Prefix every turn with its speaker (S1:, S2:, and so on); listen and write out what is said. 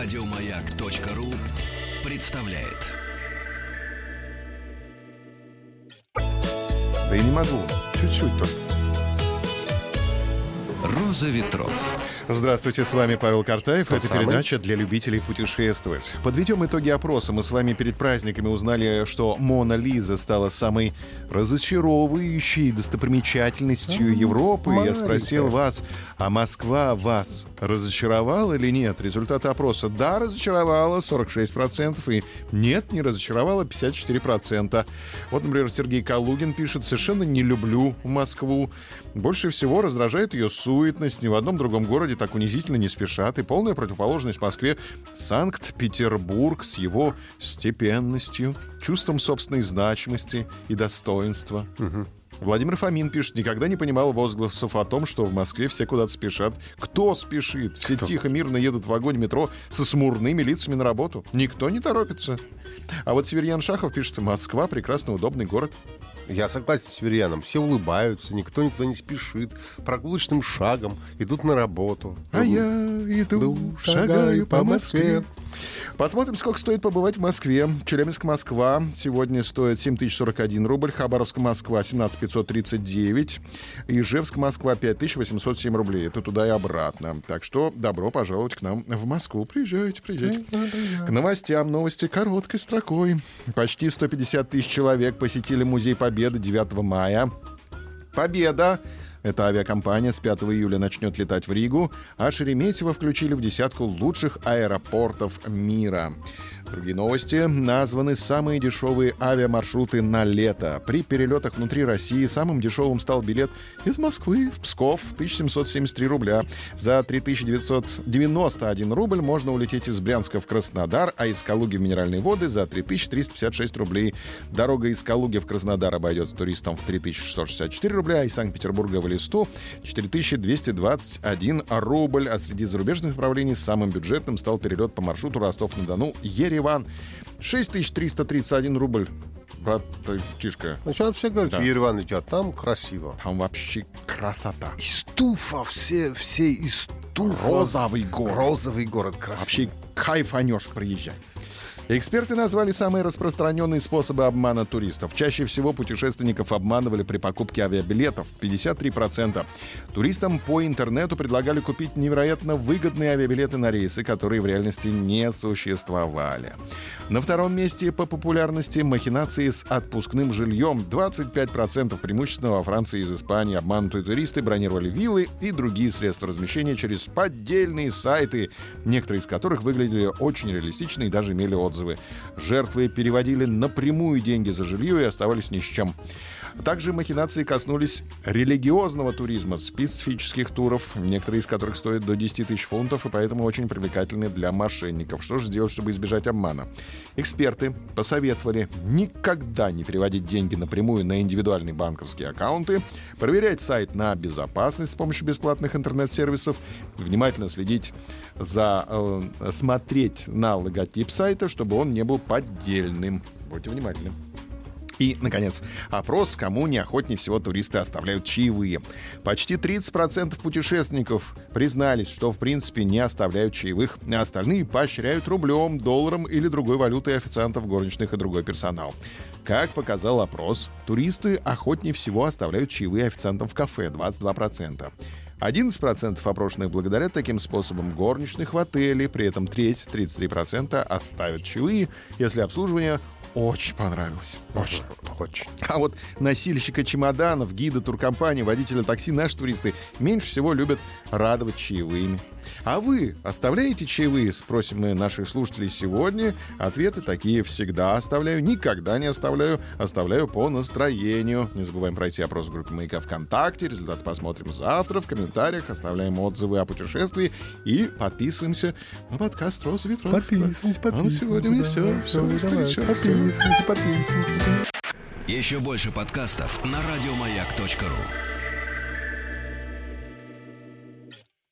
S1: Радиомаяк.ру представляет.
S2: Да и не могу. Чуть-чуть только.
S1: Роза ветров.
S2: Здравствуйте, с вами Павел Картаев.
S3: Тот
S2: Это
S3: самый.
S2: передача для любителей путешествовать. Подведем итоги опроса. Мы с вами перед праздниками узнали, что Мона Лиза стала самой разочаровывающей достопримечательностью Европы. Я
S3: маленькая.
S2: спросил вас, а Москва вас разочаровала или нет? Результаты опроса да, разочаровала 46%, и нет, не разочаровала 54%. Вот, например, Сергей Калугин пишет, совершенно не люблю Москву. Больше всего раздражает ее суетность. Ни в одном другом городе так унизительно не спешат. И полная противоположность Москве Санкт-Петербург с его степенностью, чувством собственной значимости и достоинства. Владимир Фомин пишет, никогда не понимал возгласов о том, что в Москве все куда-то спешат. Кто спешит? Все тихо, мирно едут в вагоне метро со смурными лицами на работу. Никто не торопится. А вот Северьян Шахов пишет, Москва прекрасно удобный город.
S3: Я согласен с Северяном. Все улыбаются, никто никуда не спешит. Прогулочным шагом идут на работу.
S2: А я иду,
S3: Иду,
S2: шагаю по Москве. Посмотрим, сколько стоит побывать в Москве. Челябинск-Москва сегодня стоит 7041 рубль, Хабаровск-Москва 17539, Ижевск-Москва 5807 рублей. Это туда и обратно. Так что добро пожаловать к нам в Москву. Приезжайте, приезжайте. К новостям. Новости короткой строкой. Почти 150 тысяч человек посетили Музей Победы 9 мая. Победа! Эта авиакомпания с 5 июля начнет летать в Ригу, а Шереметьево включили в десятку лучших аэропортов мира. Другие новости. Названы самые дешевые авиамаршруты на лето. При перелетах внутри России самым дешевым стал билет из Москвы в Псков 1773 рубля. За 3991 рубль можно улететь из Брянска в Краснодар, а из Калуги в Минеральные воды за 3356 рублей. Дорога из Калуги в Краснодар обойдется туристам в 3664 рубля, а из Санкт-Петербурга в Листу 4221 рубль. А среди зарубежных направлений самым бюджетным стал перелет по маршруту Ростов-на-Дону Ереван 6331 рубль. Братишка,
S3: Ну, сейчас все говорят,
S2: Да.
S3: Ереван идет, там красиво.
S2: там вообще красота.
S3: Из туфа, все, все из туфа.
S2: Розовый город.
S3: Розовый город красивый.
S2: Вообще кайфанешь, приезжай. Эксперты назвали самые распространенные способы обмана туристов. Чаще всего путешественников обманывали при покупке авиабилетов 53%. Туристам по интернету предлагали купить невероятно выгодные авиабилеты на рейсы, которые в реальности не существовали. На втором месте по популярности махинации с отпускным жильем. 25% преимущественно во Франции из Испании обманутые туристы бронировали виллы и другие средства размещения через поддельные сайты, некоторые из которых выглядели очень реалистично и даже имели отзывы. Жертвы переводили напрямую деньги за жилье и оставались ни с чем. Также махинации коснулись религиозного туризма, специфических туров, некоторые из которых стоят до 10 тысяч фунтов и поэтому очень привлекательны для мошенников. Что же сделать, чтобы избежать обмана? Эксперты посоветовали никогда не переводить деньги напрямую на индивидуальные банковские аккаунты, проверять сайт на безопасность с помощью бесплатных интернет-сервисов, внимательно следить за э, смотреть на логотип сайта, чтобы он не был поддельным. Будьте внимательны. И, наконец, опрос, кому неохотнее всего туристы оставляют чаевые. Почти 30% путешественников признались, что в принципе не оставляют чаевых, а остальные поощряют рублем, долларом или другой валютой официантов, горничных и другой персонал. Как показал опрос, туристы охотнее всего оставляют чаевые официантам в кафе 22%. 11% опрошенных благодарят таким способом горничных в отеле, при этом треть, 33% оставят чаевые, если обслуживание очень понравилось. Очень.
S3: Очень.
S2: А вот носильщика чемоданов, гида туркомпании, водителя такси наши туристы меньше всего любят радовать чаевыми. А вы оставляете чаевые, спросим мы наших слушателей сегодня. Ответы такие всегда оставляю, никогда не оставляю, оставляю по настроению. Не забываем пройти опрос в группе Маяка ВКонтакте. Результаты посмотрим завтра в комментариях. Оставляем отзывы о путешествии и подписываемся на подкаст «Роза ветров».
S3: Подписывайтесь,
S2: А на сегодня мы все, все, встречаемся.
S3: Подписывайтесь, подписывайтесь.
S1: Еще больше подкастов на радиомаяк.ру.